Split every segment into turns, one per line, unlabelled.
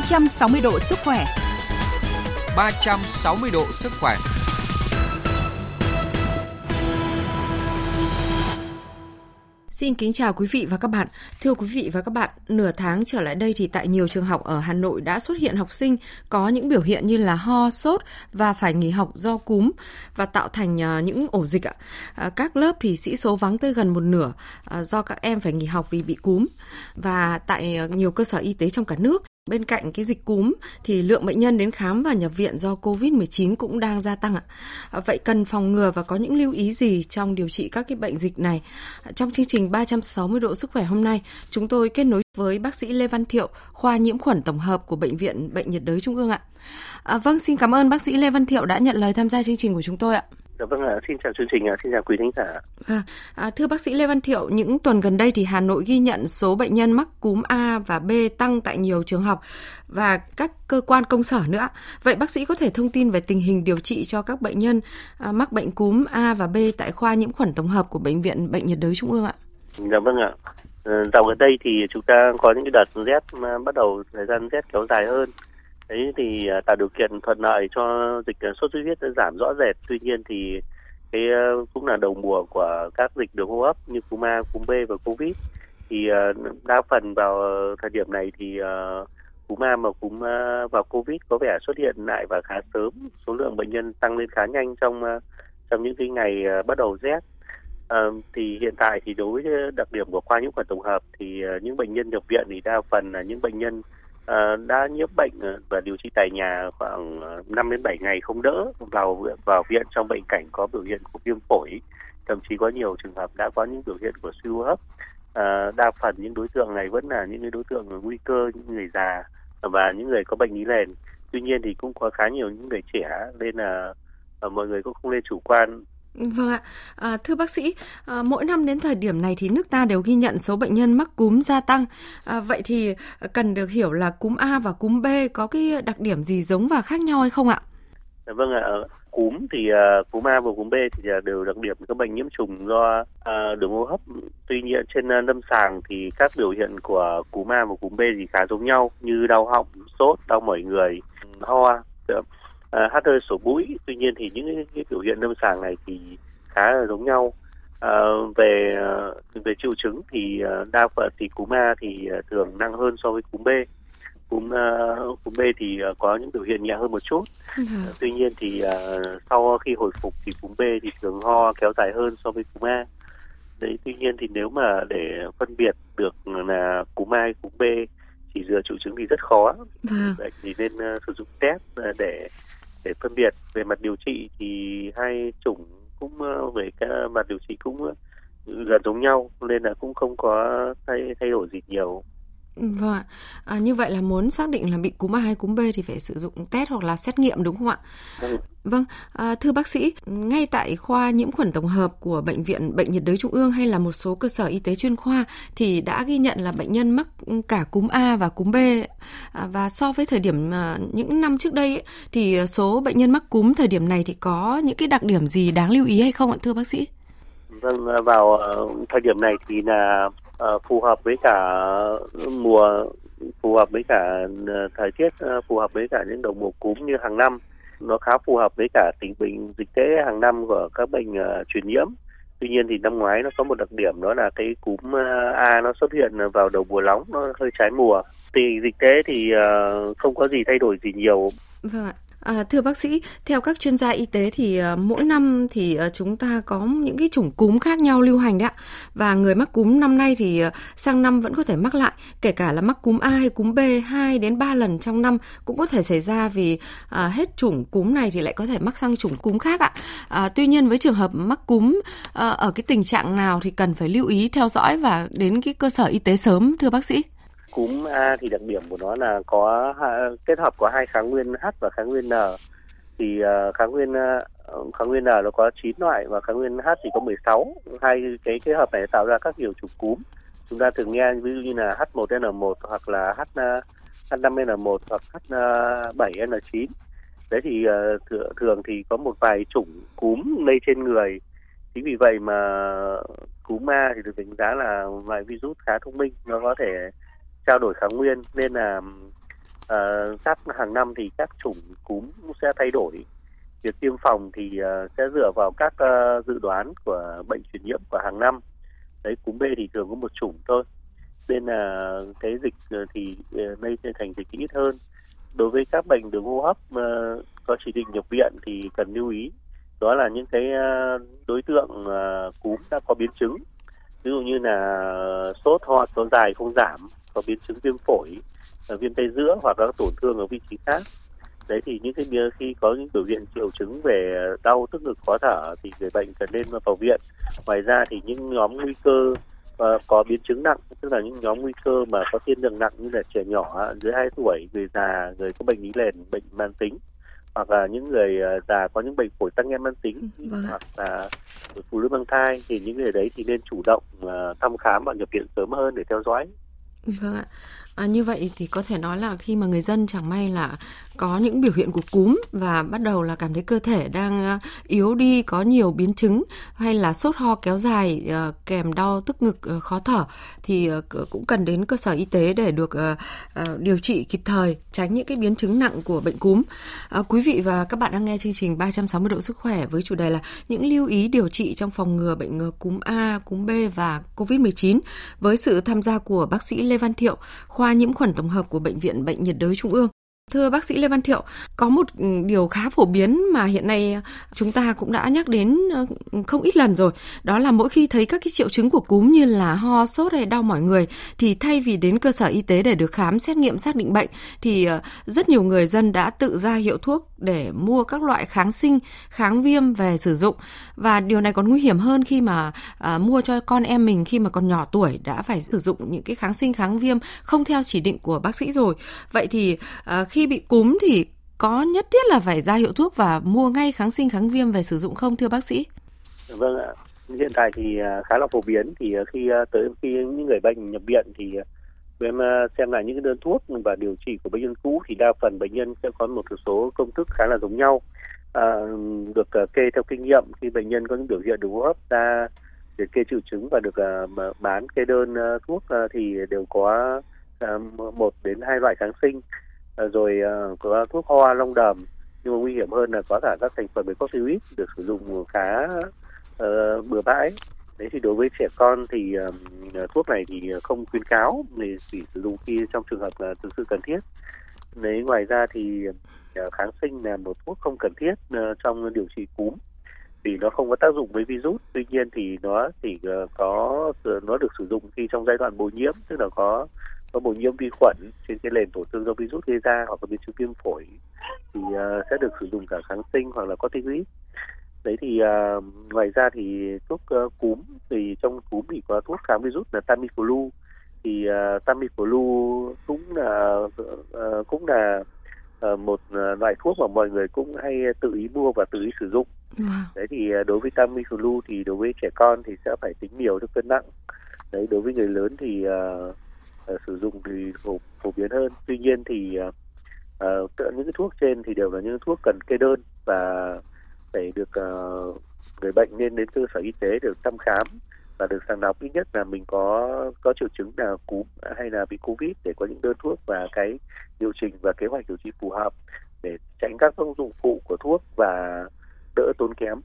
360 độ sức khỏe.
360 độ sức khỏe.
Xin kính chào quý vị và các bạn. Thưa quý vị và các bạn, nửa tháng trở lại đây thì tại nhiều trường học ở Hà Nội đã xuất hiện học sinh có những biểu hiện như là ho, sốt và phải nghỉ học do cúm và tạo thành à, những ổ dịch ạ. À, các lớp thì sĩ số vắng tới gần một nửa à, do các em phải nghỉ học vì bị cúm. Và tại nhiều cơ sở y tế trong cả nước Bên cạnh cái dịch cúm thì lượng bệnh nhân đến khám và nhập viện do COVID-19 cũng đang gia tăng ạ. À, vậy cần phòng ngừa và có những lưu ý gì trong điều trị các cái bệnh dịch này? À, trong chương trình 360 độ sức khỏe hôm nay, chúng tôi kết nối với bác sĩ Lê Văn Thiệu, khoa nhiễm khuẩn tổng hợp của Bệnh viện Bệnh nhiệt đới Trung ương ạ. À, vâng, xin cảm ơn bác sĩ Lê Văn Thiệu đã nhận lời tham gia chương trình của chúng tôi ạ.
Dạ vâng ạ, xin chào chương trình ạ, xin chào quý thính giả.
À, à, thưa bác sĩ Lê Văn Thiệu, những tuần gần đây thì Hà Nội ghi nhận số bệnh nhân mắc cúm A và B tăng tại nhiều trường học và các cơ quan công sở nữa. Vậy bác sĩ có thể thông tin về tình hình điều trị cho các bệnh nhân à, mắc bệnh cúm A và B tại khoa nhiễm khuẩn tổng hợp của Bệnh viện Bệnh nhiệt đới Trung ương ạ?
Dạ vâng ạ. Ờ, dạo gần đây thì chúng ta có những đợt rét bắt đầu thời gian rét kéo dài hơn đấy thì à, tạo điều kiện thuận lợi cho dịch à, sốt xuất huyết giảm rõ rệt. Tuy nhiên thì cái à, cũng là đầu mùa của các dịch đường hô hấp như cúm A, cúm B và covid. Thì đa phần vào thời điểm này thì cúm A và cúm vào covid có vẻ xuất hiện lại và khá sớm. Số lượng bệnh nhân tăng lên khá nhanh trong trong những cái ngày bắt đầu rét. À, thì hiện tại thì đối với đặc điểm của khoa nhiễm khuẩn tổng hợp thì những bệnh nhân nhập viện thì đa phần là những bệnh nhân Ờ, đã nhiễm bệnh ờ, và điều trị tại nhà khoảng ờ, 5 đến 7 ngày không đỡ vào vào viện trong bệnh cảnh có biểu hiện của viêm phổi. Thậm chí có nhiều trường hợp đã có những biểu hiện của suy hô hấp. À, đa phần những đối tượng này vẫn là những đối tượng nguy cơ những người già và những người có bệnh lý nền. Tuy nhiên thì cũng có khá nhiều những người trẻ nên là mọi người cũng không nên chủ quan.
Vâng ạ. À, thưa bác sĩ, à, mỗi năm đến thời điểm này thì nước ta đều ghi nhận số bệnh nhân mắc cúm gia tăng. À, vậy thì cần được hiểu là cúm A và cúm B có cái đặc điểm gì giống và khác nhau hay không ạ?
Dạ vâng ạ. Cúm thì uh, cúm A và cúm B thì uh, đều đặc điểm các bệnh nhiễm trùng do uh, đường hô hấp. Tuy nhiên trên uh, lâm sàng thì các biểu hiện của cúm A và cúm B thì khá giống nhau như đau họng, sốt, đau mỏi người, ho, uh, hát hơi sổ mũi. Tuy nhiên thì những cái, cái biểu hiện lâm sàng này thì khá là giống nhau. Uh, về uh, về triệu chứng thì đa phần thì cúm A thì thường nặng hơn so với cúm B. Cúm uh, cúm B thì uh, có những biểu hiện nhẹ hơn một chút. Uh, tuy nhiên thì uh, sau khi hồi phục thì cúm B thì thường ho kéo dài hơn so với cúm A. Đấy tuy nhiên thì nếu mà để phân biệt được là cúm A hay cúm B chỉ dựa triệu chứng thì rất khó. Vâng. vậy thì nên uh, sử dụng test để để phân biệt. Về mặt điều trị thì hai chủng cũng ờ, về cái mặt điều trị cũng ờ, gần giống nhau, nên là cũng không có thay thay đổi gì nhiều.
Vâng ạ. À, như vậy là muốn xác định là bị cúm A hay cúm B thì phải sử dụng test hoặc là xét nghiệm đúng không ạ? Ừ. Vâng, à, thưa bác sĩ, ngay tại khoa nhiễm khuẩn tổng hợp của bệnh viện Bệnh nhiệt đới Trung ương hay là một số cơ sở y tế chuyên khoa thì đã ghi nhận là bệnh nhân mắc cả cúm A và cúm B. À, và so với thời điểm à, những năm trước đây ấy, thì số bệnh nhân mắc cúm thời điểm này thì có những cái đặc điểm gì đáng lưu ý hay không ạ thưa bác sĩ?
Vâng, vào ờ, thời điểm này thì là uh, phù hợp với cả mùa phù hợp với cả ờ, thời tiết ờ, phù hợp với cả những đầu mùa cúm như hàng năm. Nó khá phù hợp với cả tình bệnh dịch tễ hàng năm của các bệnh uh, truyền nhiễm. Tuy nhiên thì năm ngoái nó có một đặc điểm đó là cái cúm A nó xuất hiện vào đầu mùa nóng nó hơi trái mùa. Thì dịch tễ thì uh, không có gì thay đổi gì nhiều.
Vâng ạ. À, thưa bác sĩ, theo các chuyên gia y tế thì uh, mỗi năm thì uh, chúng ta có những cái chủng cúm khác nhau lưu hành đấy ạ. Và người mắc cúm năm nay thì uh, sang năm vẫn có thể mắc lại, kể cả là mắc cúm A hay cúm B 2 đến 3 lần trong năm cũng có thể xảy ra vì uh, hết chủng cúm này thì lại có thể mắc sang chủng cúm khác ạ. Uh, tuy nhiên với trường hợp mắc cúm uh, ở cái tình trạng nào thì cần phải lưu ý theo dõi và đến cái cơ sở y tế sớm thưa bác sĩ?
Cúm A thì đặc điểm của nó là có kết hợp của hai kháng nguyên H và kháng nguyên N. Thì uh, kháng nguyên uh, kháng nguyên N nó có 9 loại và kháng nguyên H thì có 16 hai cái kết hợp này tạo ra các kiểu chủng cúm. Chúng ta thường nghe ví dụ như là H1N1 hoặc là H ờ, H5N1 hoặc H7N9 đấy thì uh, thường, thường thì có một vài chủng cúm lây trên người. Chính vì vậy mà cúm A thì được đánh giá là loại virus khá thông minh nó có thể trao đổi kháng nguyên nên là uh, các hàng năm thì các chủng cúm sẽ thay đổi. Việc tiêm phòng thì uh, sẽ dựa vào các uh, dự đoán của bệnh truyền nhiễm của hàng năm. Đấy cúm B thì thường có một chủng thôi. Nên là cái dịch thì lây uh, thành dịch ít hơn. Đối với các bệnh đường hô hấp uh, có chỉ định nhập viện thì cần lưu ý. Đó là những cái uh, đối tượng uh, cúm đã có biến chứng. Ví dụ như là sốt ho kéo dài không giảm có biến chứng viêm phổi viêm tay giữa hoặc các tổn thương ở vị trí khác. Đấy thì những cái khi có những biểu hiện triệu chứng về đau tức ngực khó thở thì người bệnh cần nên vào viện. Ngoài ra thì những nhóm nguy cơ uh, có biến chứng nặng tức là những nhóm nguy cơ mà có tiên lượng nặng như là trẻ nhỏ dưới 2 tuổi người già người có bệnh lý nền bệnh mãn tính hoặc là những người già có những bệnh phổi tắc nghẽn mãn tính vâng. hoặc là phụ nữ mang thai thì những người đấy thì nên chủ động thăm khám và nhập viện sớm hơn để theo dõi
Vâng ạ. À, như vậy thì có thể nói là khi mà người dân chẳng may là có những biểu hiện của cúm và bắt đầu là cảm thấy cơ thể đang à, yếu đi, có nhiều biến chứng hay là sốt ho kéo dài à, kèm đau tức ngực ờ, khó thở thì ờ, cũng cần đến cơ sở y tế để được ờ, điều trị kịp thời, tránh những cái biến chứng nặng của bệnh cúm. À, quý vị và các bạn đang nghe chương trình 360 độ sức khỏe với chủ đề là những lưu ý điều trị trong phòng ngừa bệnh cúm A, cúm B và COVID-19 với sự tham gia của bác sĩ Lê Văn Thiệu, khoa nhiễm khuẩn tổng hợp của bệnh viện Bệnh nhiệt đới Trung ương. Thưa bác sĩ Lê Văn Thiệu, có một ừ, điều khá phổ biến mà hiện nay ờ, chúng ta cũng đã nhắc đến ờ, không ít lần rồi, đó là mỗi khi thấy các cái triệu chứng của cúm như là ho, sốt hay đau mỏi người thì thay vì đến cơ sở y tế để được khám xét nghiệm xác định bệnh thì ờ, rất nhiều người dân đã tự ra hiệu thuốc để mua các loại kháng sinh, kháng viêm về sử dụng và điều này còn nguy hiểm hơn khi mà à, mua cho con em mình khi mà còn nhỏ tuổi đã phải sử dụng những cái kháng sinh kháng viêm không theo chỉ định của bác sĩ rồi. Vậy thì à, khi khi bị cúm thì có nhất thiết là phải ra hiệu thuốc và mua ngay kháng sinh kháng viêm về sử dụng không thưa bác sĩ?
Vâng ạ. Hiện tại thì à, khá là phổ biến thì à, khi à, tới khi những người bệnh nhập viện thì em xem lại những đơn thuốc và điều trị của bệnh nhân cũ thì đa phần bệnh nhân sẽ có một số công thức khá là giống nhau à, được kê theo kinh nghiệm khi bệnh nhân có những biểu hiện đường hô hấp ra để kê triệu chứng và được uh, bán kê đơn uh, thuốc uh, thì đều có uh, một đến hai loại kháng sinh Ờ, rồi uh, có thuốc ho long đờm nhưng mà nguy hiểm hơn là có cả các thành phần về corticoid được sử dụng khá uh, bừa bãi. Đấy thì đối với trẻ con thì uh, thuốc này thì không khuyến cáo thì chỉ sử dụng khi trong trường hợp là thực sự cần thiết. Đấy ngoài ra thì uh, kháng sinh là một thuốc không cần thiết uh, trong điều trị cúm vì nó không có tác dụng với virus. Tuy nhiên thì nó chỉ uh, có nó được sử dụng khi trong giai đoạn bội nhiễm tức là có có bội nhiễm vi khuẩn trên cái nền tổn thương do virus gây ra hoặc là biến chứng viêm phổi thì uh, sẽ được sử dụng cả kháng sinh hoặc là corticoid. Đấy thì uh, ngoài ra thì thuốc uh, cúm thì trong cúm thì có thuốc kháng virus là Tamiflu. Thì uh, Tamiflu cũng là uh, cũng là uh, một loại thuốc mà mọi người cũng hay tự ý mua và tự ý sử dụng. Wow. đấy thì uh, đối với Tamiflu thì đối với trẻ con thì sẽ phải tính nhiều cho cân nặng. Đấy đối với người lớn thì uh, uh, sử dụng thì phổ, phổ biến hơn. Tuy nhiên thì uh, uh, những cái thuốc trên thì đều là những thuốc cần kê đơn và phải được uh, người bệnh nên đến cơ sở y tế được thăm khám và được sàng lọc. Ít nhất là mình có có triệu chứng là cúm hay là bị covid để có những đơn thuốc và cái điều chỉnh và kế hoạch điều trị phù hợp để tránh các tác dụng phụ của thuốc và đỡ tốn kém.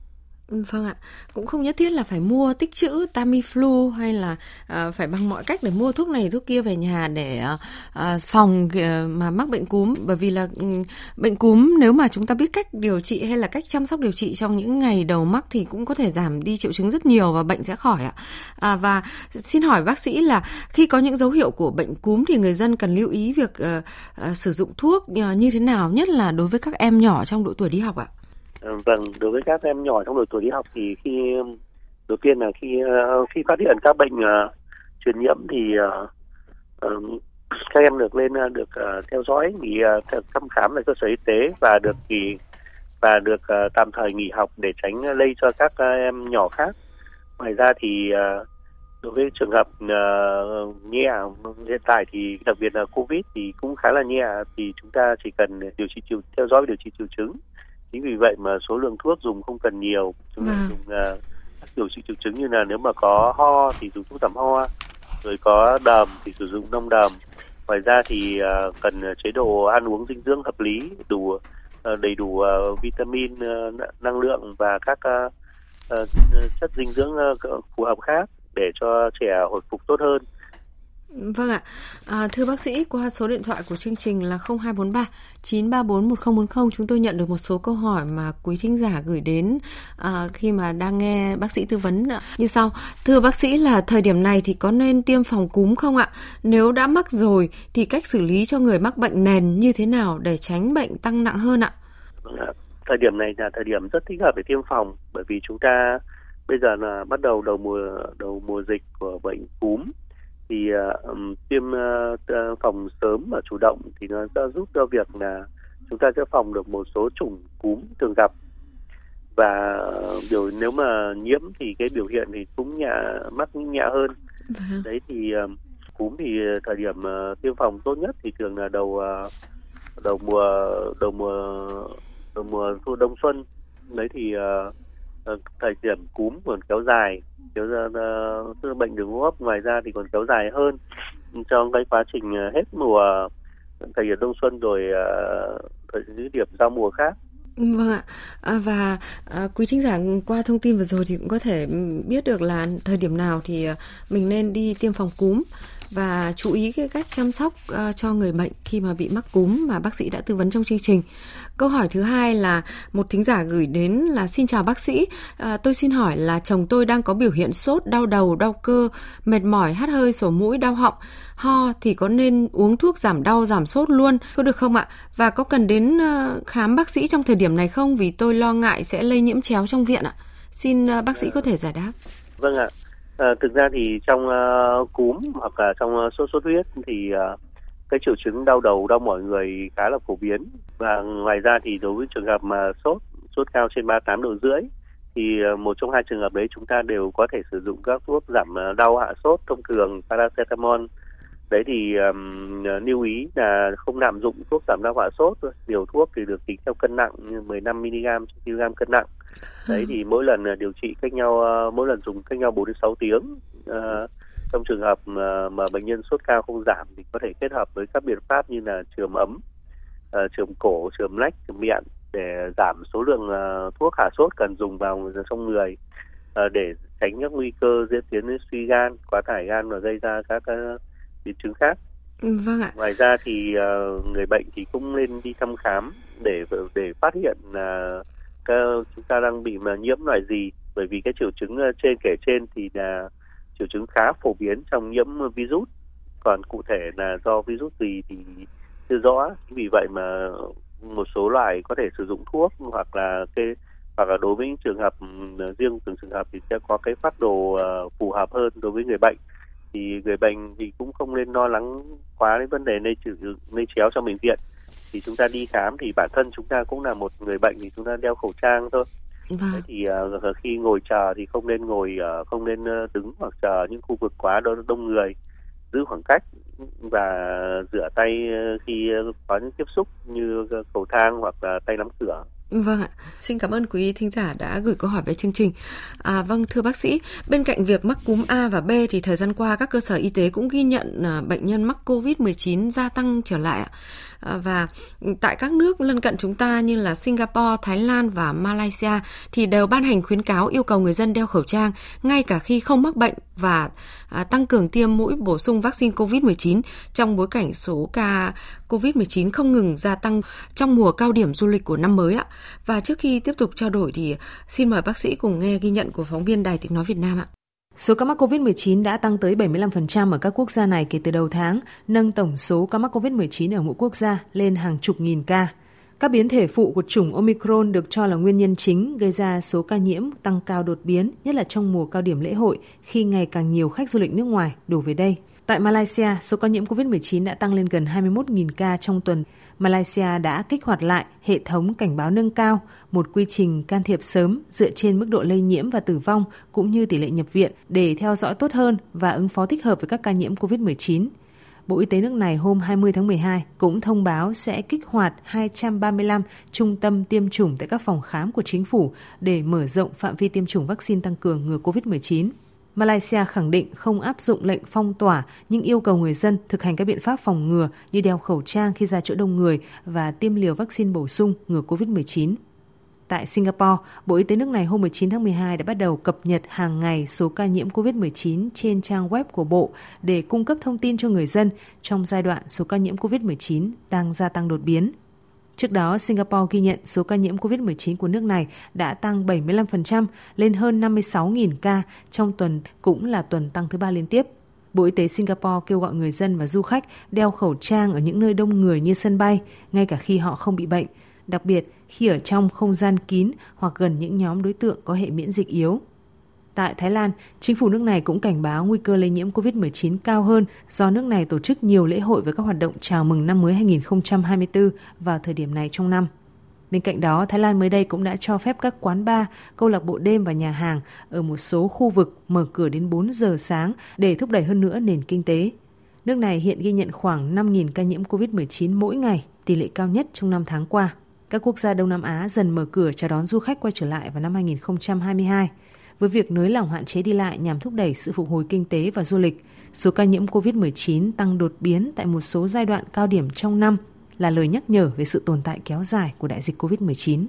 Ừ, vâng ạ, cũng không nhất thiết là phải mua tích trữ Tamiflu hay là à, phải bằng mọi cách để mua thuốc này thuốc kia về nhà để à, à phòng à, mà mắc bệnh cúm bởi vì là ừ, bệnh cúm nếu mà chúng ta biết cách điều trị hay là cách chăm sóc điều trị trong những ngày đầu mắc thì cũng có thể giảm đi triệu chứng rất nhiều và bệnh sẽ khỏi ạ. À, và xin hỏi bác sĩ là khi có những dấu hiệu của bệnh cúm thì người dân cần lưu ý việc à, à, sử dụng thuốc ờ, như thế nào nhất là đối với các em nhỏ trong độ tuổi đi học ạ?
Ờ, vâng, đối với các em nhỏ trong độ tuổi đi học thì khi đầu tiên là khi ờ, khi phát hiện các bệnh uh, truyền nhiễm thì uh, các em được lên được uh, theo dõi nghỉ uh, thăm khám tại cơ sở y tế và được nghỉ và được uh, tạm thời nghỉ học để tránh lây cho các em nhỏ khác. Ngoài ra thì uh, đối với trường hợp uh, nhẹ hiện tại thì đặc biệt là covid thì cũng khá là nhẹ thì chúng ta chỉ cần điều trị theo dõi điều trị triệu chứng chính vì vậy mà số lượng thuốc dùng không cần nhiều. Chúng ta à. dùng uh, điều trị triệu chứng như là nếu mà có ho thì dùng thuốc giảm ho rồi có đờm thì sử dụng nông đờm. Ngoài ra thì cần chế độ ăn uống dinh dưỡng hợp lý đủ đầy đủ vitamin năng lượng và các chất dinh dưỡng phù hợp khác để cho trẻ hồi phục tốt hơn
Vâng ạ. À, thưa bác sĩ, qua số điện thoại của chương trình là 0243 934 1040 chúng tôi nhận được một số câu hỏi mà quý thính giả gửi đến à, khi mà đang nghe bác sĩ tư vấn như sau. Thưa bác sĩ là thời điểm này thì có nên tiêm phòng cúm không ạ? Nếu đã mắc rồi thì cách xử lý cho người mắc bệnh nền như thế nào để tránh bệnh tăng nặng hơn ạ?
Vâng thời điểm này là thời điểm rất thích hợp để tiêm phòng bởi vì chúng ta bây giờ là bắt đầu đầu mùa đầu mùa dịch của bệnh cúm thì uh, tiêm uh, phòng sớm và chủ động thì nó sẽ giúp cho việc là chúng ta sẽ phòng được một số chủng cúm thường gặp. Và điều nếu mà nhiễm thì cái biểu hiện thì cũng nhẹ mắc nhẹ hơn. Vâng. đấy thì uh, cúm thì thời điểm uh, tiêm phòng tốt nhất thì thường là đầu uh, đầu mùa đầu mùa đầu mùa thu đông xuân. Đấy thì uh, Ờ, thời điểm cúm còn kéo dài kéo ra uh, bệnh đường hô hấp ngoài ra thì còn kéo dài hơn. Trong cái quá trình ờ, hết mùa ờ, thời điểm đông xuân rồi uh, thời điểm giao mùa khác.
Vâng ạ. À, và à, quý thính giả qua thông tin vừa rồi thì cũng có thể ừ, biết được là thời điểm nào thì mình nên đi tiêm phòng cúm và chú ý cái cách chăm sóc uh, cho người bệnh khi mà bị mắc cúm mà bác sĩ đã tư vấn trong chương trình. Câu hỏi thứ hai là một thính giả gửi đến là xin chào bác sĩ, uh, tôi xin hỏi là chồng tôi đang có biểu hiện sốt, đau đầu, đau cơ, mệt mỏi, hắt hơi, sổ mũi, đau họng, ho thì có nên uống thuốc giảm đau, giảm sốt luôn, có được không ạ? Và có cần đến uh, khám bác sĩ trong thời điểm này không? Vì tôi lo ngại sẽ lây nhiễm chéo trong viện ạ. Xin uh, bác sĩ có thể giải đáp.
Vâng ạ. À, thực ra thì trong uh, cúm hoặc là trong uh, sốt xuất huyết thì uh, cái triệu chứng đau đầu đau mỏi người khá là phổ biến. Và ngoài ra thì đối với trường hợp mà sốt sốt cao trên 38 độ rưỡi thì một trong hai trường hợp đấy chúng ta đều có thể sử dụng các thuốc giảm đau hạ sốt thông thường paracetamol đấy thì um, lưu ý là không lạm dụng thuốc giảm đau hạ sốt liều thuốc thì được tính theo cân nặng như 15 mg trên kg cân nặng. Đấy thì mỗi lần ờ, điều trị cách nhau ờ, mỗi lần dùng cách nhau 4 đến 6 tiếng uh, trong trường hợp mà, mà bệnh nhân sốt cao không giảm thì có thể kết hợp với các biện pháp như là trường ấm uh, trường cổ trường lách trường miệng để giảm số lượng uh, thuốc hạ sốt cần dùng vào trong người uh, để tránh các nguy cơ diễn tiến đến suy gan quá tải gan và gây ra các uh, biến chứng khác.
Vâng ạ.
Ngoài ra thì uh, người bệnh thì cũng nên đi thăm khám để để phát hiện là uh, chúng ta đang bị mà nhiễm loại gì. Bởi vì cái triệu chứng trên kể trên thì là triệu chứng khá phổ biến trong nhiễm virus. Còn cụ thể là do virus gì thì chưa rõ. Vì vậy mà một số loại có thể sử dụng thuốc hoặc là cái hoặc là đối với những trường hợp riêng từng trường hợp thì sẽ có cái phát đồ phù hợp hơn đối với người bệnh thì người bệnh thì cũng không nên lo lắng quá đến vấn đề lây trừ lây chéo trong bệnh viện. Thì chúng ta đi khám thì bản thân chúng ta cũng là một người bệnh thì chúng ta đeo khẩu trang thôi. Vâng. Thế thì uh, khi ngồi chờ thì không nên ngồi uh, không nên uh, đứng hoặc chờ những khu vực quá đông, đông người. Giữ khoảng cách và rửa tay khi có những tiếp xúc như cầu thang hoặc là tay nắm cửa
Vâng ạ, xin cảm ơn quý thính giả đã gửi câu hỏi về chương trình. À, vâng, thưa bác sĩ, bên cạnh việc mắc cúm A và B thì thời gian qua các cơ sở y tế cũng ghi nhận à, bệnh nhân mắc COVID-19 gia tăng trở lại ạ. À, và tại các nước lân cận chúng ta như là Singapore, Thái Lan và Malaysia thì đều ban hành khuyến cáo yêu cầu người dân đeo khẩu trang ngay cả khi không mắc bệnh và à, tăng cường tiêm mũi bổ sung vaccine COVID-19 trong bối cảnh số ca COVID-19 không ngừng gia tăng trong mùa cao điểm du lịch của năm mới ạ. Và trước khi tiếp tục trao đổi thì xin mời bác sĩ cùng nghe ghi nhận của phóng viên Đài Tiếng Nói Việt Nam ạ.
Số ca mắc COVID-19 đã tăng tới 75% ở các quốc gia này kể từ đầu tháng, nâng tổng số ca mắc COVID-19 ở mỗi quốc gia lên hàng chục nghìn ca. Các biến thể phụ của chủng Omicron được cho là nguyên nhân chính gây ra số ca nhiễm tăng cao đột biến, nhất là trong mùa cao điểm lễ hội khi ngày càng nhiều khách du lịch nước ngoài đổ về đây. Tại Malaysia, số ca nhiễm COVID-19 đã tăng lên gần 21.000 ca trong tuần. Malaysia đã kích hoạt lại hệ thống cảnh báo nâng cao, một quy trình can thiệp sớm dựa trên mức độ lây nhiễm và tử vong cũng như tỷ lệ nhập viện để theo dõi tốt hơn và ứng phó thích hợp với các ca nhiễm COVID-19. Bộ Y tế nước này hôm 20 tháng 12 cũng thông báo sẽ kích hoạt 235 trung tâm tiêm chủng tại các phòng khám của chính phủ để mở rộng phạm vi tiêm chủng vaccine tăng cường ngừa COVID-19. Malaysia khẳng định không áp dụng lệnh phong tỏa nhưng yêu cầu người dân thực hành các biện pháp phòng ngừa như đeo khẩu trang khi ra chỗ đông người và tiêm liều vaccine bổ sung ngừa COVID-19. Tại Singapore, Bộ Y tế nước này hôm 19 tháng 12 đã bắt đầu cập nhật hàng ngày số ca nhiễm COVID-19 trên trang web của Bộ để cung cấp thông tin cho người dân trong giai đoạn số ca nhiễm COVID-19 đang gia tăng đột biến. Trước đó, Singapore ghi nhận số ca nhiễm COVID-19 của nước này đã tăng 75% lên hơn 56.000 ca trong tuần cũng là tuần tăng thứ ba liên tiếp. Bộ Y tế Singapore kêu gọi người dân và du khách đeo khẩu trang ở những nơi đông người như sân bay, ngay cả khi họ không bị bệnh, đặc biệt khi ở trong không gian kín hoặc gần những nhóm đối tượng có hệ miễn dịch yếu. Tại Thái Lan, chính phủ nước này cũng cảnh báo nguy cơ lây nhiễm COVID-19 cao hơn do nước này tổ chức nhiều lễ hội với các hoạt động chào mừng năm mới 2024 vào thời điểm này trong năm. Bên cạnh đó, Thái Lan mới đây cũng đã cho phép các quán bar, câu lạc bộ đêm và nhà hàng ở một số khu vực mở cửa đến 4 giờ sáng để thúc đẩy hơn nữa nền kinh tế. Nước này hiện ghi nhận khoảng 5.000 ca nhiễm COVID-19 mỗi ngày, tỷ lệ cao nhất trong năm tháng qua. Các quốc gia Đông Nam Á dần mở cửa chào đón du khách quay trở lại vào năm 2022 với việc nới lỏng hạn chế đi lại nhằm thúc đẩy sự phục hồi kinh tế và du lịch. Số ca nhiễm COVID-19 tăng đột biến tại một số giai đoạn cao điểm trong năm là lời nhắc nhở về sự tồn tại kéo dài của đại dịch COVID-19.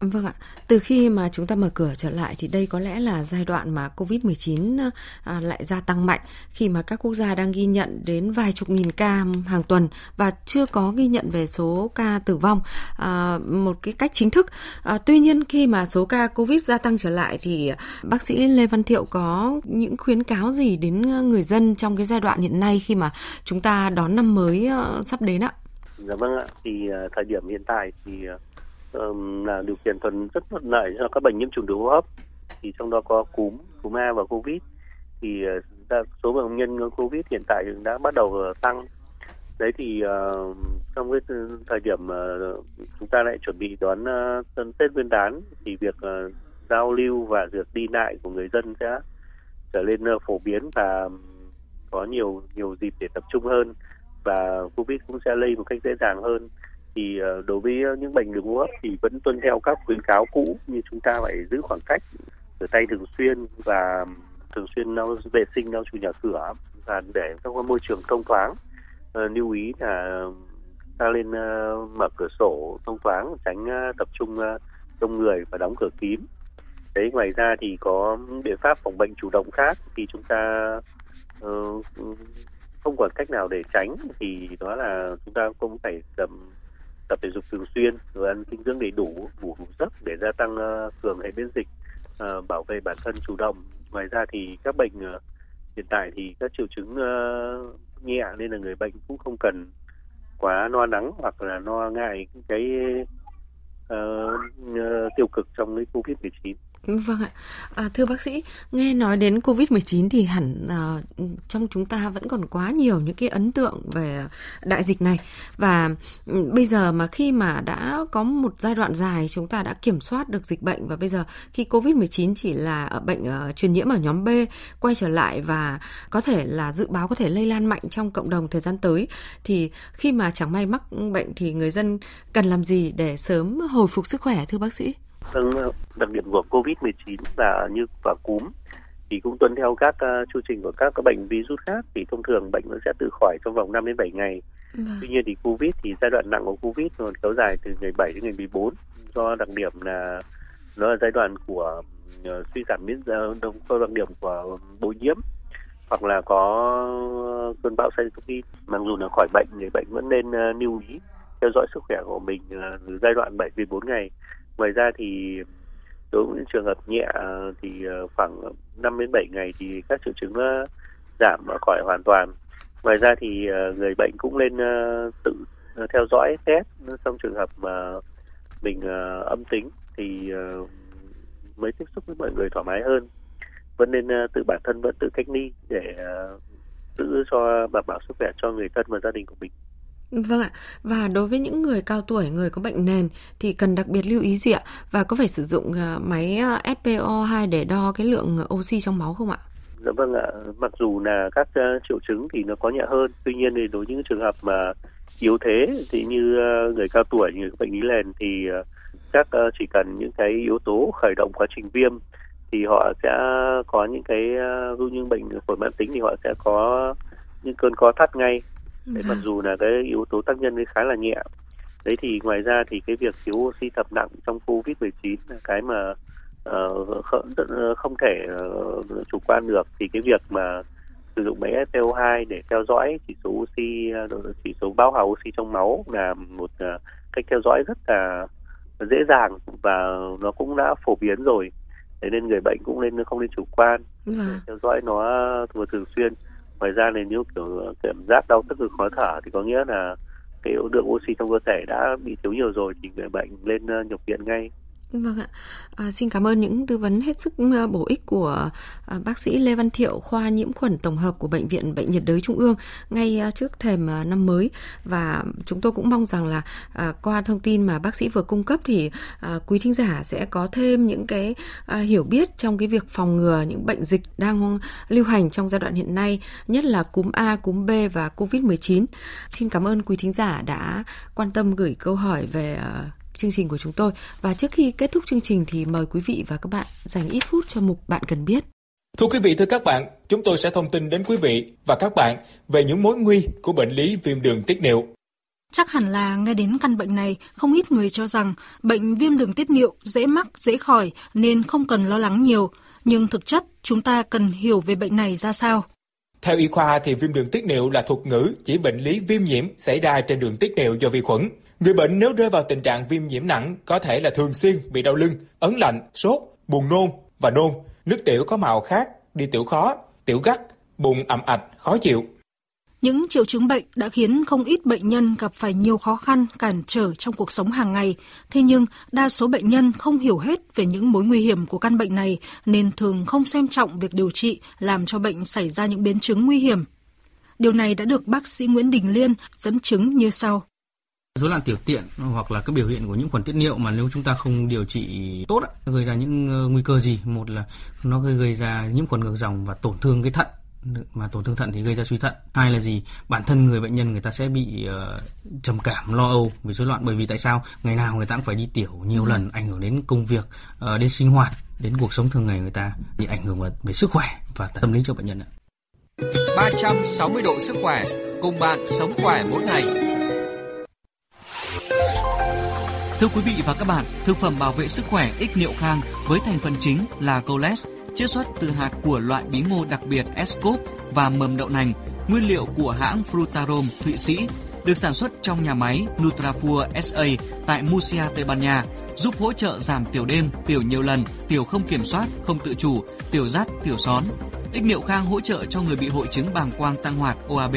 Vâng ạ, từ khi mà chúng ta mở cửa trở lại thì đây có lẽ là giai đoạn mà Covid-19 à, lại gia tăng mạnh khi mà các quốc gia đang ghi nhận đến vài chục nghìn ca hàng tuần và chưa có ghi nhận về số ca tử vong à, một cái cách chính thức. À, tuy nhiên khi mà số ca Covid gia tăng trở lại thì bác sĩ Lê Văn Thiệu có những khuyến cáo gì đến người dân trong cái giai đoạn hiện nay khi mà chúng ta đón năm mới à, sắp đến ạ?
Dạ vâng ạ, thì à, thời điểm hiện tại thì à, um, là điều kiện thuận rất thuận lợi cho các bệnh nhiễm trùng đường hô hấp. Thì trong đó có cúm cúm A và covid. Thì ờ, đa, số bệnh nhân covid hiện tại đã bắt đầu ờ, tăng. Đấy thì uh, trong cái thời điểm uh, chúng ta lại chuẩn bị đón uh, tết nguyên đán thì việc uh, giao lưu và việc đi lại của người dân sẽ trở lên uh, phổ biến và có nhiều nhiều dịp để tập trung hơn. Và covid cũng sẽ lây một cách dễ dàng hơn thì ờ, đối với những bệnh đường hô hấp thì vẫn tuân theo các khuyến cáo cũ như chúng ta phải giữ khoảng cách rửa tay thường xuyên và thường xuyên lau vệ sinh lau chùi nhà cửa và để các môi trường thông thoáng. Ờ, lưu ý là ta lên ờ, mở cửa sổ thông thoáng tránh tập trung đông người và đóng cửa kín. Đấy ngoài ra thì có biện pháp phòng bệnh chủ động khác thì chúng ta uh, không còn cách nào để tránh thì đó là chúng ta cũng phải tầm tập thể dục thường xuyên rồi ăn dinh dưỡng đầy đủ ngủ đủ giấc để gia tăng uh, cường hệ miễn dịch uh, bảo vệ bản thân chủ động. Ngoài ra thì các bệnh uh, hiện tại thì các triệu chứng uh, nhẹ nên là người bệnh cũng không cần quá lo lắng hoặc là lo ngại cái uh, uh, tiêu cực trong cái covid 19
Vâng ạ. À, thưa bác sĩ, nghe nói đến Covid-19 thì hẳn à, trong chúng ta vẫn còn quá nhiều những cái ấn tượng về đại dịch này. Và ừ, bây giờ mà khi mà đã có một giai đoạn dài chúng ta đã kiểm soát được dịch bệnh và bây giờ khi Covid-19 chỉ là ở bệnh uh, truyền nhiễm ở nhóm B quay trở lại và có thể là dự báo có thể lây lan mạnh trong cộng đồng thời gian tới thì khi mà chẳng may mắc bệnh thì người dân cần làm gì để sớm hồi phục sức khỏe thưa bác sĩ?
Vâng, đặc điểm của COVID-19 là như và cúm thì cũng tuân theo các uh, chu trình của các, các bệnh virus khác thì thông thường bệnh nó sẽ tự khỏi trong vòng 5 đến 7 ngày. Vâng. Tuy nhiên thì COVID thì giai đoạn nặng của COVID còn kéo dài từ ngày 7 đến ngày 14 do đặc điểm là nó là giai đoạn của uh, suy giảm miễn dịch do đặc điểm của bội nhiễm hoặc là có cơn bão cytokine mặc dù là khỏi bệnh người bệnh vẫn nên uh, lưu ý theo dõi sức khỏe của mình uh, giai đoạn 7 đến 14 ngày ngoài ra thì đối với những trường hợp nhẹ à, thì à, khoảng 5 đến 7 ngày thì các triệu chứng à, giảm và khỏi hoàn toàn. Ngoài ra thì người bệnh cũng nên tự theo dõi test trong trường hợp mà mình âm tính thì mới tiếp xúc với mọi người thoải mái hơn. Vẫn nên tự bản thân vẫn tự cách ly để giữ cho, đảm bảo sức khỏe cho người thân và gia đình của mình.
Vâng ạ. Và đối với những người cao tuổi, người có bệnh nền thì cần đặc biệt lưu ý gì ạ? Và có phải sử dụng à, máy à, SPO2 để đo cái lượng à, oxy trong máu không ạ?
Dạ vâng ạ. Mặc dù là các triệu chứng thì nó có nhẹ hơn, tuy nhiên thì đối với những trường hợp mà yếu thế thì như người cao tuổi, người có bệnh lý nền thì các chỉ cần những cái yếu tố khởi động quá trình viêm thì họ sẽ có những cái ví như bệnh phổi mãn tính thì họ sẽ có những cơn co thắt ngay đấy mặc vâng. dù là cái yếu tố tác nhân ấy khá là nhẹ. Đấy thì ngoài ra thì cái việc thiếu oxy thập nặng trong covid 19 là cái mà uh, không, không thể uh, chủ quan được. Thì cái việc mà sử dụng máy SpO2 để theo dõi chỉ số oxy chỉ số bão hòa oxy trong máu là một uh, cách theo dõi rất là dễ dàng và nó cũng đã phổ biến rồi. Thế nên người bệnh cũng nên không nên chủ quan. Vâng. theo dõi nó thường xuyên ngoài ra thì nếu kiểu ờ, cảm giác đau tức ngực khó thở thì có nghĩa là cái lượng oxy trong cơ thể đã bị thiếu nhiều rồi thì người bệnh lên ờ, nhập viện ngay.
Vâng ạ. À, xin cảm ơn những tư vấn hết sức à, bổ ích của à, bác sĩ Lê Văn Thiệu, khoa nhiễm khuẩn tổng hợp của Bệnh viện Bệnh nhiệt đới Trung ương ngay à, trước thềm à, năm mới. Và chúng tôi cũng mong rằng là à, qua thông tin mà bác sĩ vừa cung cấp thì à, quý thính giả sẽ có thêm những cái à, hiểu biết trong cái việc phòng ngừa những bệnh dịch đang lưu hành trong giai đoạn hiện nay, nhất là cúm A, cúm B và COVID-19. Xin cảm ơn quý thính giả đã quan tâm gửi câu hỏi về à, chương trình của chúng tôi. Và trước khi kết thúc chương trình thì mời quý vị và các bạn dành ít phút cho mục Bạn cần biết.
Thưa quý vị, thưa các bạn, chúng tôi sẽ thông tin đến quý vị và các bạn về những mối nguy của bệnh lý viêm đường tiết niệu.
Chắc hẳn là nghe đến căn bệnh này, không ít người cho rằng bệnh viêm đường tiết niệu dễ mắc, dễ khỏi nên không cần lo lắng nhiều. Nhưng thực chất, chúng ta cần hiểu về bệnh này ra sao.
Theo y khoa thì viêm đường tiết niệu là thuật ngữ chỉ bệnh lý viêm nhiễm xảy ra trên đường tiết niệu do vi khuẩn. Người bệnh nếu rơi vào tình trạng viêm nhiễm nặng có thể là thường xuyên bị đau lưng, ấn lạnh, sốt, buồn nôn và nôn, nước tiểu có màu khác, đi tiểu khó, tiểu gắt, bụng ẩm ạch, khó chịu.
Những triệu chứng bệnh đã khiến không ít bệnh nhân gặp phải nhiều khó khăn, cản trở trong cuộc sống hàng ngày. Thế nhưng, đa số bệnh nhân không hiểu hết về những mối nguy hiểm của căn bệnh này nên thường không xem trọng việc điều trị làm cho bệnh xảy ra những biến chứng nguy hiểm. Điều này đã được bác sĩ Nguyễn Đình Liên dẫn chứng như sau
rối loạn tiểu tiện hoặc là các biểu hiện của những khuẩn tiết niệu mà nếu chúng ta không điều trị tốt nó gây ra những ờ, nguy cơ gì? Một là nó gây ra nhiễm khuẩn ngược dòng và tổn thương cái thận. Mà tổn thương thận thì gây ra suy thận. Hai là gì? Bản thân người bệnh nhân người ta sẽ bị uh, trầm cảm lo âu vì rối loạn. Bởi vì tại sao? Ngày nào người ta cũng phải đi tiểu nhiều lần ảnh hưởng đến công việc uh, đến sinh hoạt đến cuộc sống thường ngày người ta bị ảnh hưởng về, về sức khỏe và tâm lý cho bệnh nhân ạ.
360 độ sức khỏe cùng bạn sống khỏe mỗi ngày. Thưa quý vị và các bạn, thực phẩm bảo vệ sức khỏe ích niệu khang với thành phần chính là coles, chiết xuất từ hạt của loại bí ngô đặc biệt Escop và mầm đậu nành, nguyên liệu của hãng Frutarom Thụy Sĩ, được sản xuất trong nhà máy Nutrafur SA tại Murcia, Tây Ban Nha, giúp hỗ trợ giảm tiểu đêm, tiểu nhiều lần, tiểu không kiểm soát, không tự chủ, tiểu rắt, tiểu són. Ích niệu khang hỗ trợ cho người bị hội chứng bàng quang tăng hoạt OAB,